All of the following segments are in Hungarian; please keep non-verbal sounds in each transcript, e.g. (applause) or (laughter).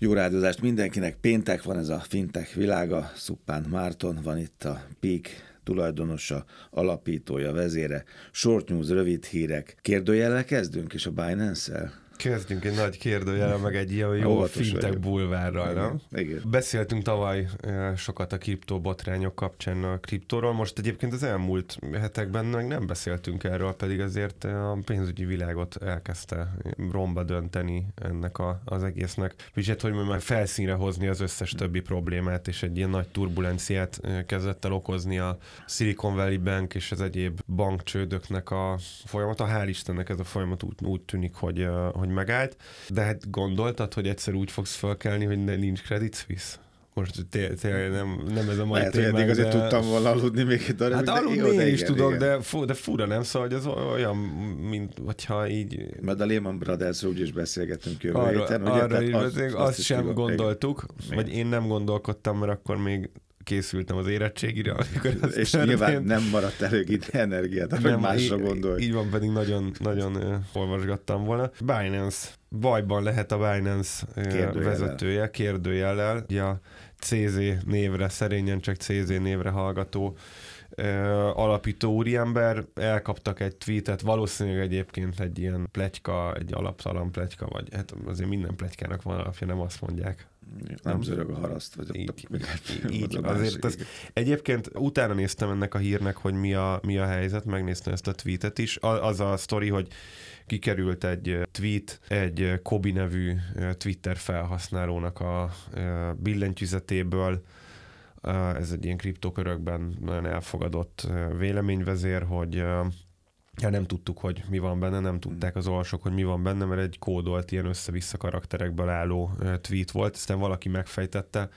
Jó rádiózást mindenkinek. Péntek van ez a fintech világa. Szuppán Márton van itt a Peak tulajdonosa, alapítója, vezére. Short news, rövid hírek. Kérdőjellel kezdünk, és a Binance-el? Kezdjünk egy nagy kérdőjel, meg egy ilyen jó fintek bulvárral, nem? Igen. Beszéltünk tavaly sokat a kriptobotrányok kapcsán a kriptóról, most egyébként az elmúlt hetekben meg nem beszéltünk erről, pedig azért a pénzügyi világot elkezdte romba dönteni ennek a, az egésznek. Viszont, hogy már felszínre hozni az összes többi problémát, és egy ilyen nagy turbulenciát kezdett el okozni a Silicon Valley Bank és az egyéb bankcsődöknek a folyamata. Hál' Istennek ez a folyamat úgy, úgy tűnik, hogy, hogy hogy megállt, de hát gondoltad, hogy egyszer úgy fogsz felkelni, hogy ne, nincs Credit Suisse? most tényleg nem, nem ez a mai Lehet, témák, hogy azért de... tudtam volna aludni még egy darab. Hát aludni én is igen, tudok, igen. De, fu, de fura nem, szóval hogy az olyan, mint hogyha így... Mert a Lehman brothers úgy is beszélgetünk jövő arra, héten. Ugye? Arra is, azt, azt, azt sem gondoltuk, igen. vagy én nem gondolkodtam, mert akkor még készültem az érettségire, amikor az És történt. nyilván nem maradt elég energiát, hogy másra gondolj. Így van, pedig nagyon, nagyon olvasgattam volna. Binance, bajban lehet a Binance uh, vezetője, kérdőjellel. Ugye a CZ névre, szerényen csak CZ névre hallgató alapító úriember, elkaptak egy tweetet, valószínűleg egyébként egy ilyen pletyka, egy alaptalan pletyka, vagy hát azért minden pletykának van alapja, nem azt mondják. Nem, zörög a haraszt, vagy így, így, így azért ez, egyébként utána néztem ennek a hírnek, hogy mi a, mi a helyzet, megnéztem ezt a tweetet is. Az a sztori, hogy kikerült egy tweet egy Kobi nevű Twitter felhasználónak a billentyűzetéből, ez egy ilyen kriptokörökben nagyon elfogadott véleményvezér, hogy Ja, nem tudtuk, hogy mi van benne, nem tudták az olvasók, hogy mi van benne, mert egy kódolt ilyen össze-vissza karakterekből álló tweet volt, aztán valaki megfejtette,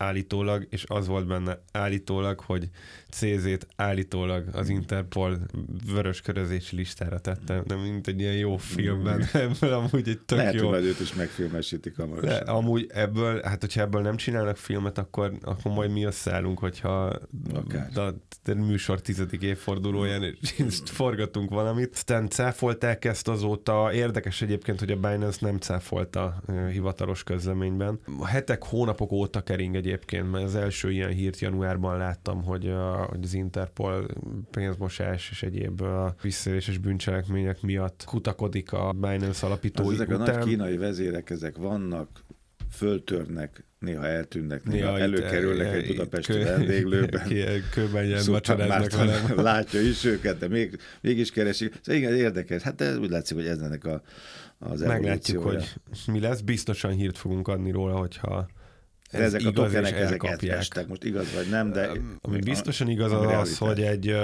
állítólag, és az volt benne állítólag, hogy CZ-t állítólag az Interpol vörös körözési listára tette, de mint egy ilyen jó filmben, ebből amúgy egy tök Lehet, jó... hogy őt is megfilmesítik hamarosan. De amúgy ebből, hát hogyha ebből nem csinálnak filmet, akkor, akkor majd mi összeállunk, hogyha Akár. a, a műsor tizedik évfordulóján és (laughs) forgatunk valamit. Aztán cáfolták ezt azóta. Érdekes egyébként, hogy a Binance nem cáfolta hivatalos közleményben. A hetek, hónapok óta kering egy egyébként, mert az első ilyen hírt januárban láttam, hogy, a, hogy az Interpol pénzmosás és egyéb visszaéléses bűncselekmények miatt kutakodik a Binance alapítói az ezek után. a nagy kínai vezérek, ezek vannak, föltörnek, néha eltűnnek, néha, néha előkerülnek egy budapesti kö, vendéglőben. (laughs) Kőben ilyen vacsoráznak velem. (laughs) Látja is őket, de még, mégis keresik. Szóval igen, érdekes. Hát ez úgy látszik, hogy ez ennek a, az Meglátjuk, hogy mi lesz. Biztosan hírt fogunk adni róla, hogyha de ezek a tokenek ezeket estek, most igaz vagy nem, de... Ami biztosan igaz az, az hogy egy,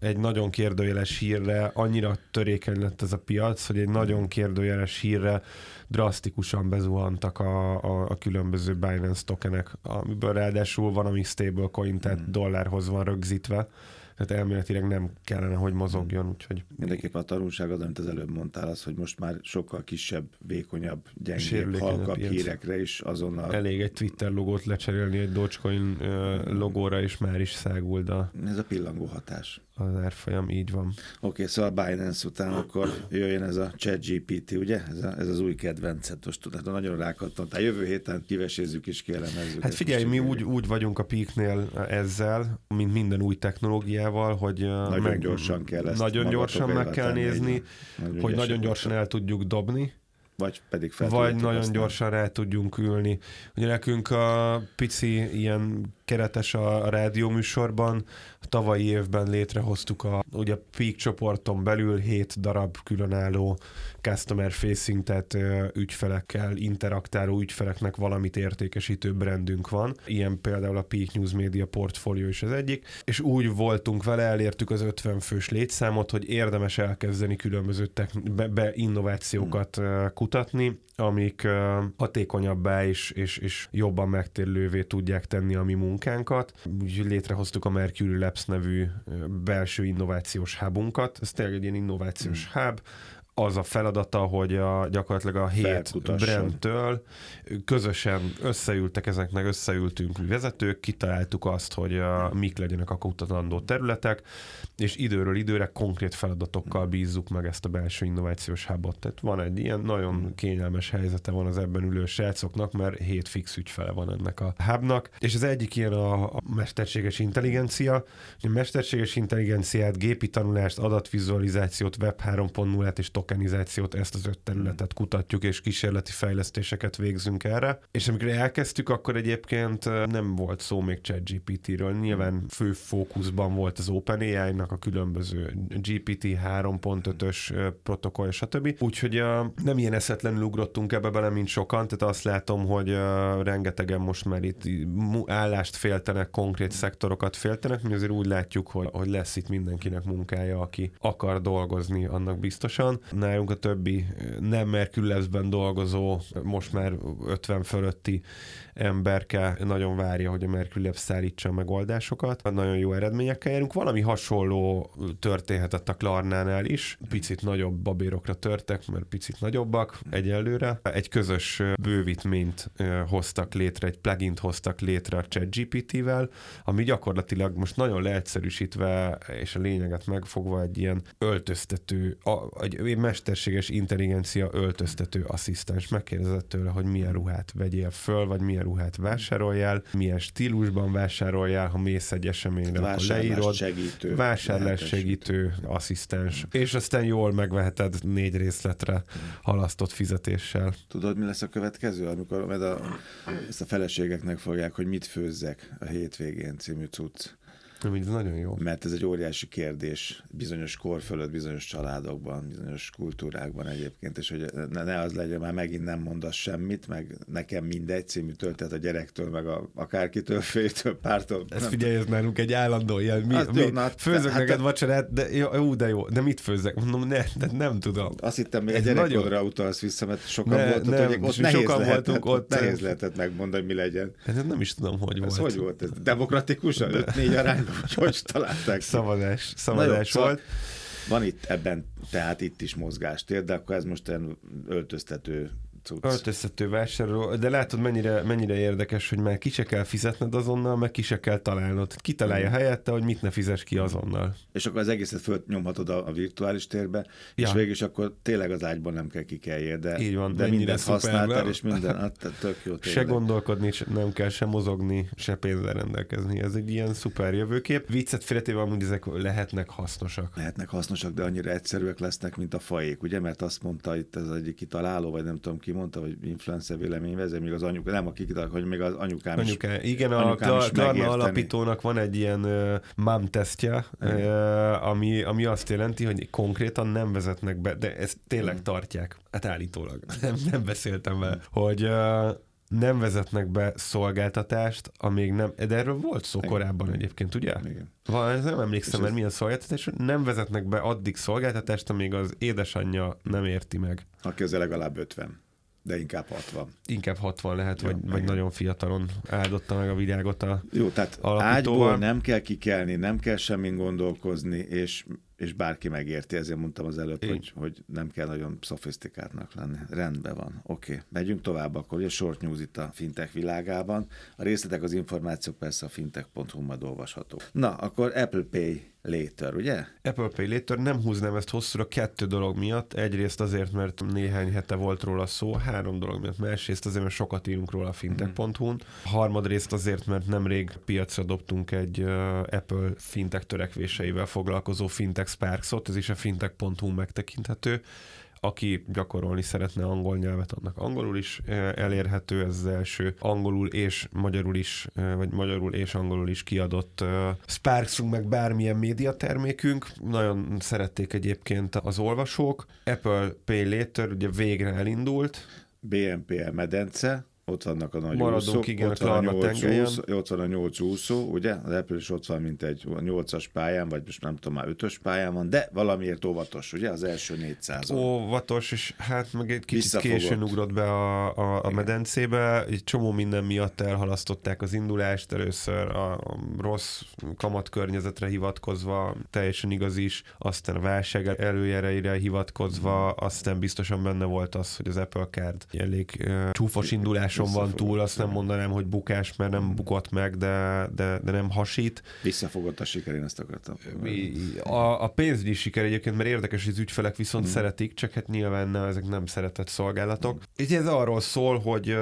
egy nagyon kérdőjeles hírre annyira törékeny lett ez a piac, hogy egy nagyon kérdőjeles hírre drasztikusan bezuhantak a, a, a különböző Binance tokenek, amiből ráadásul van, ami stablecoin, tehát hmm. dollárhoz van rögzítve tehát elméletileg nem kellene, hogy mozogjon, úgyhogy... Mindenképpen a tanulságod, amit az előbb mondtál, az, hogy most már sokkal kisebb, vékonyabb, gyengébb, halkabb hírekre is azonnal... Elég egy Twitter logót lecserélni egy Dogecoin logóra, és már is száguld a... Ez a pillangó hatás az árfolyam, így van. Oké, okay, szóval Binance után akkor jöjjön ez a ChatGPT, ugye? Ez, a, ez az új kedvencet, most tudod, nagyon rákattontál. Jövő héten kivesézzük és kielemezzük. Hát figyelj, mi úgy, úgy vagyunk a peaknél ezzel, mint minden új technológiával, hogy nagyon meg, gyorsan kell ezt Nagyon gyorsan meg kell nézni, nagyon hogy nagyon gyorsan el tudjuk dobni, vagy pedig fel Vagy nagyon aztán. gyorsan rá tudjunk ülni. Ugye nekünk a pici ilyen keretes a, a rádióműsorban. A tavalyi évben létrehoztuk a, ugye a Peak csoporton belül hét darab különálló customer facing, tehát ügyfelekkel, interaktáló ügyfeleknek valamit értékesítő brandünk van. Ilyen például a Peak News Media portfólió is az egyik. És úgy voltunk vele, elértük az 50 fős létszámot, hogy érdemes elkezdeni különböző techn- be, be innovációkat hmm. kutatni, amik hatékonyabbá és, és, és jobban megtérlővé tudják tenni a mi munkánkat. Úgy létrehoztuk a Mercury Labs nevű belső innovációs hubunkat. Ez tényleg egy ilyen innovációs hmm. hub, az a feladata, hogy a, gyakorlatilag a hét brandtől közösen összeültek ezeknek, összeültünk mi vezetők, kitaláltuk azt, hogy a, mik legyenek a kutatandó területek, és időről időre konkrét feladatokkal bízzuk meg ezt a belső innovációs hubot. Tehát van egy ilyen nagyon kényelmes helyzete van az ebben ülő srácoknak, mert hét fix ügyfele van ennek a hubnak, és az egyik ilyen a, a mesterséges intelligencia. A mesterséges intelligenciát, gépi tanulást, adatvizualizációt, web 3.0-át és tokenizációt, ezt az öt területet kutatjuk, és kísérleti fejlesztéseket végzünk erre. És amikor elkezdtük, akkor egyébként nem volt szó még ChatGPT-ről. Nyilván fő fókuszban volt az OpenAI-nak a különböző GPT 3.5-ös protokoll, stb. Úgyhogy nem ilyen eszetlenül ugrottunk ebbe bele, mint sokan, tehát azt látom, hogy rengetegen most már itt állást féltenek, konkrét szektorokat féltenek, mi azért úgy látjuk, hogy, hogy lesz itt mindenkinek munkája, aki akar dolgozni, annak biztosan. Nálunk a többi nem Merkülevben dolgozó, most már 50 fölötti emberke nagyon várja, hogy a Lab szállítsa a megoldásokat. Nagyon jó eredményekkel járunk. Valami hasonló történhetett a Klarnánál is. Picit nagyobb babérokra törtek, mert picit nagyobbak egyelőre. Egy közös bővítményt hoztak létre, egy plugin hoztak létre a ChatGPT-vel, ami gyakorlatilag most nagyon leegyszerűsítve és a lényeget megfogva egy ilyen öltöztető, egy mesterséges intelligencia öltöztető asszisztens. Megkérdezett tőle, hogy milyen ruhát vegyél föl, vagy milyen ruhát vásároljál, milyen stílusban vásároljál, ha mész egy eseményre, akkor leírod. Segítő, vásárlás segítő, asszisztens. És aztán jól megveheted négy részletre halasztott fizetéssel. Tudod, mi lesz a következő, amikor majd a, ezt a feleségeknek fogják, hogy mit főzzek a hétvégén című cucc. Ez nagyon jó. Mert ez egy óriási kérdés bizonyos kor fölött, bizonyos családokban, bizonyos kultúrákban egyébként, és hogy ne, az legyen, már megint nem mondasz semmit, meg nekem mindegy című töltet a gyerektől, meg a, akárkitől, (laughs) féltől, pártól. Ez figyelj, ez nálunk egy állandó ilyen. Mi, hát, mi, jó, na, főzök hát, neked vacsorát, de jó, de jó, de mit főzek? Mondom, ne, de nem tudom. Azt hittem, még egy gyerekkodra nagyon... utalsz vissza, mert sokan ne, voltatok, nem, ott nehéz sokan lehetett, voltunk, ott, nehéz lehetett megmondani, mi legyen. Hát nem is tudom, hogy ez volt. hogy volt? Ez demokratikusan? 5-4 arányban? (laughs) hogy találták? Szavazás, szavazás jó, volt. Van itt ebben, tehát itt is mozgástér, de akkor ez most olyan öltöztető cucc. Öltöztető vásárló, de látod mennyire, mennyire érdekes, hogy már ki se kell fizetned azonnal, meg ki se kell találnod. Kitalálja mm. helyette, hogy mit ne fizes ki azonnal. És akkor az egészet fölnyomhatod a, a virtuális térbe, ja. és végül is akkor tényleg az ágyban nem kell kikelje, de, Így van, de mindent használtál, és minden, hát, tök jó tényleg. Se gondolkodni, nem kell se mozogni, se pénzzel rendelkezni. Ez egy ilyen szuper jövőkép. Viccet félretéve amúgy ezek lehetnek hasznosak. Lehetnek hasznosak, de annyira egyszerűek lesznek, mint a fajék, ugye? Mert azt mondta itt ez egyik kitaláló, vagy nem tudom ki mondta, hogy influencer véleményvezér, még az anyuk, nem a kikitaláló, hogy még az anyukám, anyukám is. Igen, anyukám a Klarna alapítónak van egy ilyen uh, MAM tesztje, uh, ami, ami azt jelenti, hogy konkrétan nem vezetnek be, de ezt tényleg mm. tartják, hát állítólag, (laughs) nem, nem beszéltem vele, hogy uh, nem vezetnek be szolgáltatást, amíg nem, de erről volt szó Igen. korábban egyébként, ugye? Igen. Val, nem emlékszem, mert milyen szolgáltatás, nem vezetnek be addig szolgáltatást, amíg az édesanyja nem érti meg. Aki az legalább 50 de inkább 60. Inkább 60 lehet, Jó, vagy, vagy nagyon fiatalon áldotta meg a világot a Jó, tehát ágyból nem kell kikelni, nem kell semmin gondolkozni, és és bárki megérti, ezért mondtam az előbb, hogy, hogy nem kell nagyon szofisztikáltnak lenni. Rendben van. Oké, okay. megyünk tovább akkor. Ugye short news itt a fintech világában. A részletek, az információk persze a fintech.hu majd olvasható. Na, akkor Apple Pay Later, ugye? Apple Pay Later nem húznám ezt hosszúra kettő dolog miatt. Egyrészt azért, mert néhány hete volt róla szó, három dolog miatt. Másrészt azért, mert sokat írunk róla a fintech.hu-n. Harmadrészt azért, mert nemrég piacra dobtunk egy Apple fintech törekvéseivel foglalkozó fintech Sparksot, ez is a fintech.hu megtekinthető aki gyakorolni szeretne angol nyelvet, annak angolul is elérhető, ez az első angolul és magyarul is, vagy magyarul és angolul is kiadott Sparksunk meg bármilyen médiatermékünk. Nagyon szerették egyébként az olvasók. Apple Pay Later ugye végre elindult. BNPL medence, ott vannak a nagy Maradunk, úszók, igen, ott, van a 8 úszó, ott van a 8 úszó, ugye? Az Apple is ott van, mint egy 8-as pályán, vagy most nem tudom, már 5-ös pályán van, de valamiért óvatos, ugye? Az első 400 Óvatos, és hát meg egy kicsit későn ugrott be a, a, a medencébe, egy csomó minden miatt elhalasztották az indulást, először a rossz kamatkörnyezetre hivatkozva, teljesen igaz is, aztán a válság előjereire hivatkozva, aztán biztosan benne volt az, hogy az Apple Card elég uh, csúfos induláson van túl, azt nem mondanám, hogy bukás, mert nem bukott meg, de, de, de nem hasít. Visszafogott a siker, én ezt akartam. A, a pénzügyi siker egyébként, mert érdekes, hogy az ügyfelek viszont mm. szeretik, csak hát nyilván ne, ezek nem szeretett szolgálatok. Mm. Ez arról szól, hogy,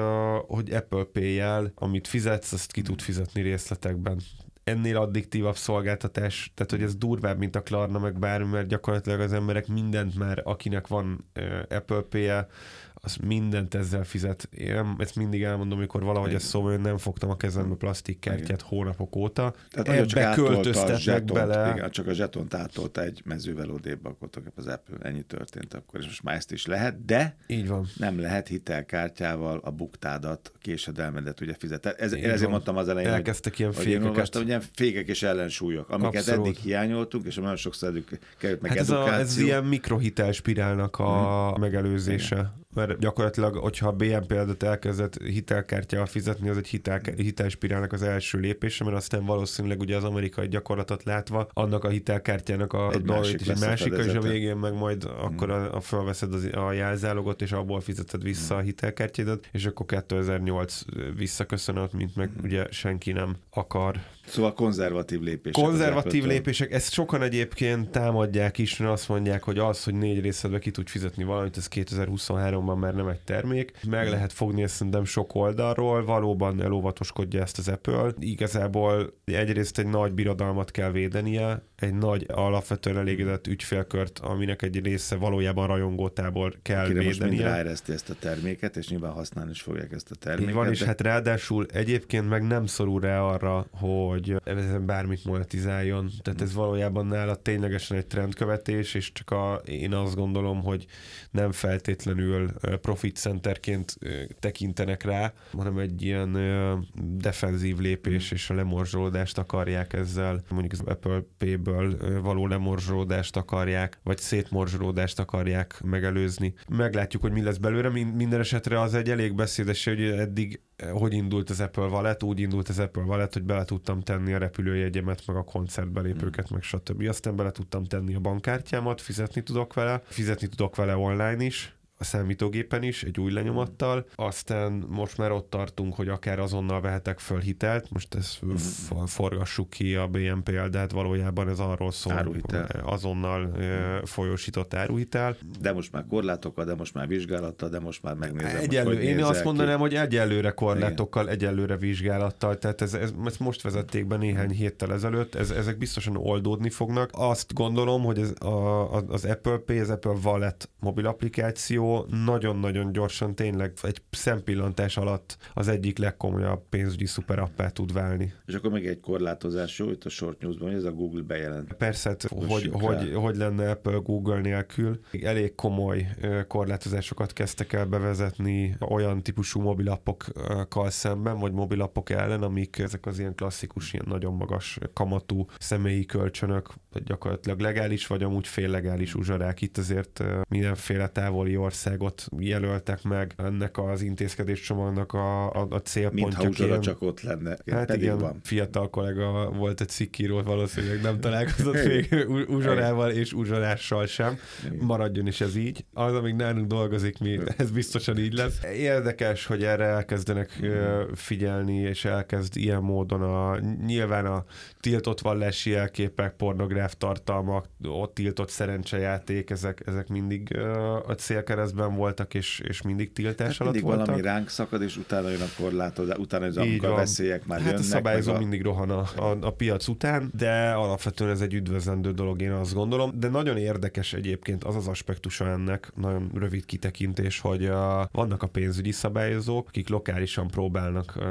hogy Apple Pay-jel, amit fizetsz, azt ki tud fizetni részletekben ennél addiktívabb szolgáltatás, tehát hogy ez durvább, mint a Klarna, meg bármi, mert gyakorlatilag az emberek mindent már, akinek van Apple Pay-je, az mindent ezzel fizet. Én ezt mindig elmondom, amikor valahogy ez szóval, hogy nem fogtam a kezembe plastikkártyát hónapok óta. Tehát Ebbe költöztetnek bele. Igen, csak a zsetont átolta egy mezővel odébb, akkor az Apple, ennyi történt akkor, és most már ezt is lehet, de Így van. nem lehet hitelkártyával a buktádat, a késedelmedet ugye fizetni. Ez, ezért van. mondtam az elején, Elkezdtek ilyen fékeket. Olvastam, ilyen fékek és ellensúlyok, amiket Abszolút. eddig hiányoltunk, és nagyon sokszor került meg hát ez, a, ez ilyen mikrohitelspirálnak a hmm. megelőzése. Igen mert gyakorlatilag, hogyha a BNP például elkezdett hitelkártyával fizetni, az egy hitel, hitelspirálnak az első lépése, mert aztán valószínűleg ugye az amerikai gyakorlatot látva, annak a hitelkártyának a dolgait is egy másik, és a végén meg majd hmm. akkor a, a felveszed az, a jelzálogot, és abból fizeted vissza hmm. a hitelkártyádat, és akkor 2008 visszaköszönött, mint meg hmm. ugye senki nem akar Szóval konzervatív lépések. Konzervatív lépések, ezt sokan egyébként támadják is, mert azt mondják, hogy az, hogy négy részedbe ki tud fizetni valamit, ez 2023-ban már nem egy termék. Meg lehet fogni ezt szerintem sok oldalról, valóban elóvatoskodja ezt az Apple. Igazából egyrészt egy nagy birodalmat kell védenie, egy nagy, alapvetően elégedett ügyfélkört, aminek egy része valójában rajongótából kell Akire védenie. most ezt a terméket, és nyilván használni is fogják ezt a terméket. Így van, de... és hát ráadásul egyébként meg nem szorul rá arra, hogy ezen bármit monetizáljon. Tehát ez valójában nála ténylegesen egy trendkövetés, és csak a, én azt gondolom, hogy nem feltétlenül profit centerként tekintenek rá, hanem egy ilyen defenzív lépés, és a lemorzsolódást akarják ezzel, mondjuk az Apple Pay-ből ebből való lemorzsolódást akarják, vagy szétmorzsolódást akarják megelőzni. Meglátjuk, hogy mi lesz belőle. Minden esetre az egy elég beszédes, hogy eddig hogy indult az Apple Wallet, úgy indult az Apple Wallet, hogy bele tudtam tenni a repülőjegyemet, meg a koncertbelépőket, meg stb. Aztán bele tudtam tenni a bankkártyámat, fizetni tudok vele, fizetni tudok vele online is, a számítógépen is, egy új lenyomattal, aztán most már ott tartunk, hogy akár azonnal vehetek föl hitelt, most ezt mm. forgassuk ki a BNP példát, valójában ez arról szól, áruhitel. azonnal mm. folyósított áruhitel. De most már korlátokkal, de most már vizsgálattal, de most már megnézem, Egyelő, hogy Én azt mondanám, ki. hogy egyelőre korlátokkal, Igen. egyelőre vizsgálattal, tehát ez, ez, ezt most vezették be néhány héttel ezelőtt, ez, ezek biztosan oldódni fognak. Azt gondolom, hogy ez a, az Apple Pay, az Apple Wallet mobil applikáció nagyon-nagyon gyorsan tényleg egy szempillantás alatt az egyik legkomolyabb pénzügyi szuperappá tud válni. És akkor még egy korlátozás jó itt a short newsban, hogy ez a Google bejelent. Persze, hát hogy, hogy, hogy lenne Apple Google nélkül. Elég komoly korlátozásokat kezdtek el bevezetni olyan típusú mobilappokkal szemben, vagy mobilappok ellen, amik ezek az ilyen klasszikus, ilyen nagyon magas kamatú személyi kölcsönök, gyakorlatilag legális, vagy amúgy féllegális uzsarák. Itt azért mindenféle távoli ország országot jelöltek meg ennek az intézkedéscsomagnak a, a, a célpontja. Mintha csak ott lenne. Hát Pedig igen, van. fiatal kollega volt egy cikkíró, valószínűleg nem találkozott még uzsorával és uzsorással sem. Maradjon is ez így. Az, amíg nálunk dolgozik, mi, ez biztosan így lesz. Érdekes, hogy erre elkezdenek figyelni, és elkezd ilyen módon a nyilván a tiltott vallási jelképek, pornográf tartalmak, ott tiltott szerencsejáték, ezek, ezek mindig a célkereszt keresztben voltak, és, és mindig tiltás hát alatt mindig voltak. valami ránk szakad, és utána jön a korlátozás, utána az a veszélyek már hát jönnek. a szabályozó a... mindig rohan a, a, a piac után, de alapvetően ez egy üdvözlendő dolog, én azt gondolom. De nagyon érdekes egyébként az az aspektusa ennek, nagyon rövid kitekintés, hogy a, vannak a pénzügyi szabályozók, akik lokálisan próbálnak uh,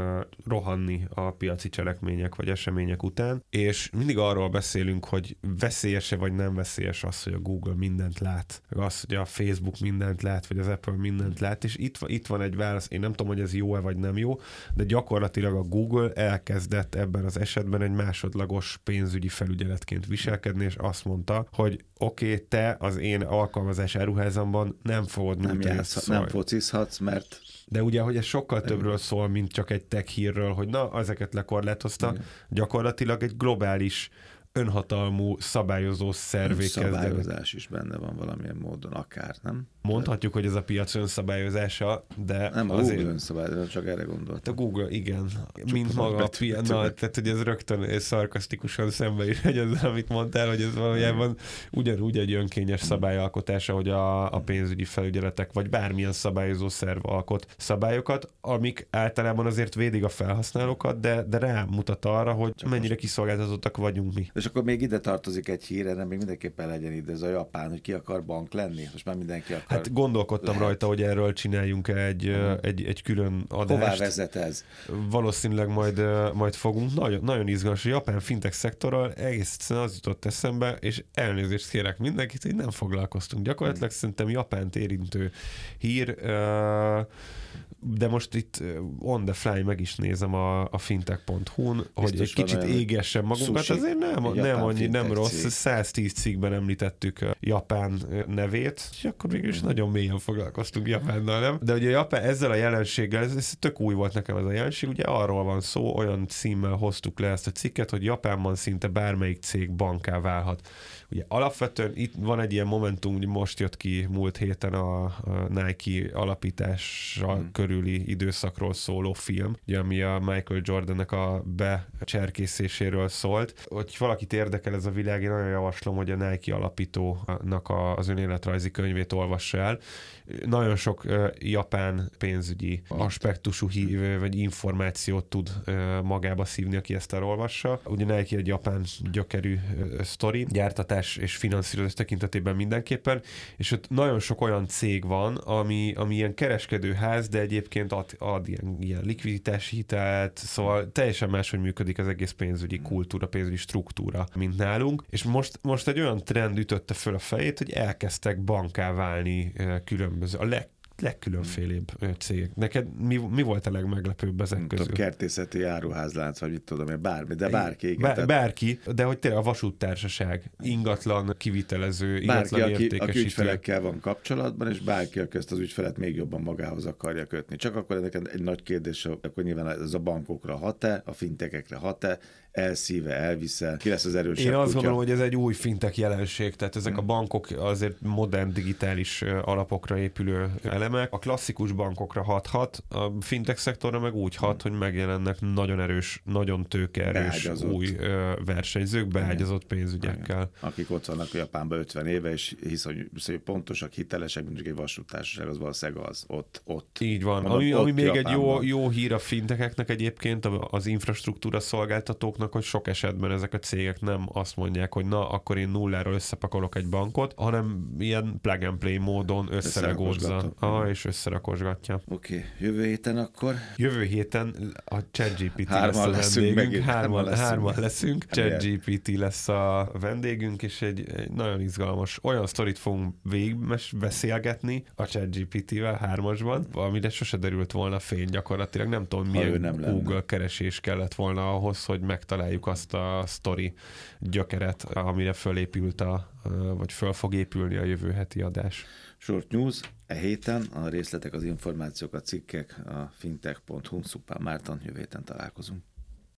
rohanni a piaci cselekmények vagy események után, és mindig arról beszélünk, hogy veszélyese vagy nem veszélyes az, hogy a Google mindent lát, az, hogy a Facebook mindent mindent lát, vagy az Apple mindent lát, és itt, itt van egy válasz, én nem tudom, hogy ez jó-e vagy nem jó, de gyakorlatilag a Google elkezdett ebben az esetben egy másodlagos pénzügyi felügyeletként viselkedni, és azt mondta, hogy oké, okay, te az én alkalmazás áruházamban nem fogod nem, játsz, nem focizhatsz, mert de ugye, hogy ez sokkal többről szól, mint csak egy tech hírről, hogy na, ezeket lekorlátozta. Igen. Gyakorlatilag egy globális önhatalmú szabályozó szervé Szabályozás is benne van valamilyen módon, akár, nem? Mondhatjuk, hogy ez a piac önszabályozása, de Nem, a azért... Google önszabályozása, csak erre gondoltam. A Google, igen. Csak mint maga a piac. Na, tehát, hogy ez rögtön szarkasztikusan szembe is hogy ezzel, amit mondtál, hogy ez valójában ugyanúgy egy önkényes szabályalkotása, hogy a, a pénzügyi felügyeletek, vagy bármilyen szabályozó szerv alkot szabályokat, amik általában azért védik a felhasználókat, de, de rámutat arra, hogy csak mennyire kiszolgáltatottak vagyunk mi. És akkor még ide tartozik egy hír, erre még mindenképpen legyen ide ez a Japán, hogy ki akar bank lenni. Most már mindenki akar. Hát gondolkodtam lehet. rajta, hogy erről csináljunk egy, uh-huh. egy, egy külön adást. Hová vezet ez? Valószínűleg majd, majd fogunk. Nagyon, nagyon izgalmas. A japán fintech szektorral egész az jutott eszembe, és elnézést kérek mindenkit, hogy nem foglalkoztunk. Gyakorlatilag uh-huh. szerintem Japánt érintő hír. De most itt on the fly meg is nézem a, a fintech.hu-n, hogy egy kicsit égessem magunkat, sushi. azért nem, nem annyi, nem rossz. Cég. 110 cikkben említettük Japán nevét, és akkor mégis nagyon mélyen foglalkoztunk Japánnal, nem? De ugye Japán ezzel a jelenséggel, ez, ez tök új volt nekem ez a jelenség, ugye arról van szó, olyan címmel hoztuk le ezt a cikket, hogy Japánban szinte bármelyik cég banká válhat. Ugye alapvetően itt van egy ilyen momentum, hogy most jött ki múlt héten a, a Nike alapítása hmm. körüli időszakról szóló film, ugye, ami a Michael Jordannek a becserkészéséről szólt. Hogy valakit érdekel ez a világ, én nagyon javaslom, hogy a Nike alapítónak a, az önéletrajzi könyvét olvassa el, nagyon sok uh, japán pénzügyi aspektusú hív, vagy információt tud uh, magába szívni, aki ezt elolvassa. Ugye neki egy japán gyökerű uh, sztori, gyártatás és finanszírozás tekintetében mindenképpen, és ott nagyon sok olyan cég van, ami, ami ilyen kereskedőház, de egyébként ad, ad ilyen, ilyen likviditási hitelt, szóval teljesen máshogy működik az egész pénzügyi kultúra, pénzügyi struktúra, mint nálunk, és most, most egy olyan trend ütötte föl a fejét, hogy elkezdtek banká válni különböző különböző, a leg, legkülönfélébb cégek. Neked mi, mi volt a legmeglepőbb ezek közül? Tudom, kertészeti áruházlánc, vagy mit tudom én, bármi, de bárki. Igen, Bár, tehát... Bárki, de hogy tényleg a vasúttársaság, ingatlan kivitelező, ingatlan bárki, aki, aki ügyfelekkel van kapcsolatban, és bárki, aki ezt az ügyfelet még jobban magához akarja kötni. Csak akkor ennek egy nagy kérdés, akkor nyilván ez a bankokra hat-e, a fintekekre hat-e, elszíve, elvisze, ki lesz az erősebb Én azt kutya. gondolom, hogy ez egy új fintek jelenség, tehát ezek hmm. a bankok azért modern digitális alapokra épülő elemek. A klasszikus bankokra hathat, a fintek szektorra meg úgy hat, hmm. hogy megjelennek nagyon erős, nagyon tőkeerős új versenyzők, beágyazott pénzügyekkel. Akik ott vannak Japánban 50 éve, és hisz, hogy, hogy pontosak, hitelesek, mint egy vasútársaság, az valószínűleg az ott. ott. Így van. Mondom, ami, ami még Japánban. egy jó, jó hír a fintekeknek egyébként, az infrastruktúra szolgáltatók bankoknak, hogy sok esetben ezek a cégek nem azt mondják, hogy na, akkor én nulláról összepakolok egy bankot, hanem ilyen plug and play módon összeregózza ah, és összerakosgatja. Oké, okay. jövő héten akkor? Jövő héten a ChatGPT lesz a vendégünk. Megint, hárman, leszünk, hárman leszünk. ChatGPT lesz a vendégünk, és egy, egy nagyon izgalmas olyan sztorit fogunk végig beszélgetni a ChatGPT-vel hármasban, amire sose derült volna fény gyakorlatilag. Nem tudom, milyen nem Google lenne. keresés kellett volna ahhoz, hogy megtaláljuk megtaláljuk azt a sztori gyökeret, amire fölépült a, vagy föl fog épülni a jövő heti adás. Short News, e héten a részletek, az információk, a cikkek a fintech.hu, Szupán Márton, jövő héten találkozunk.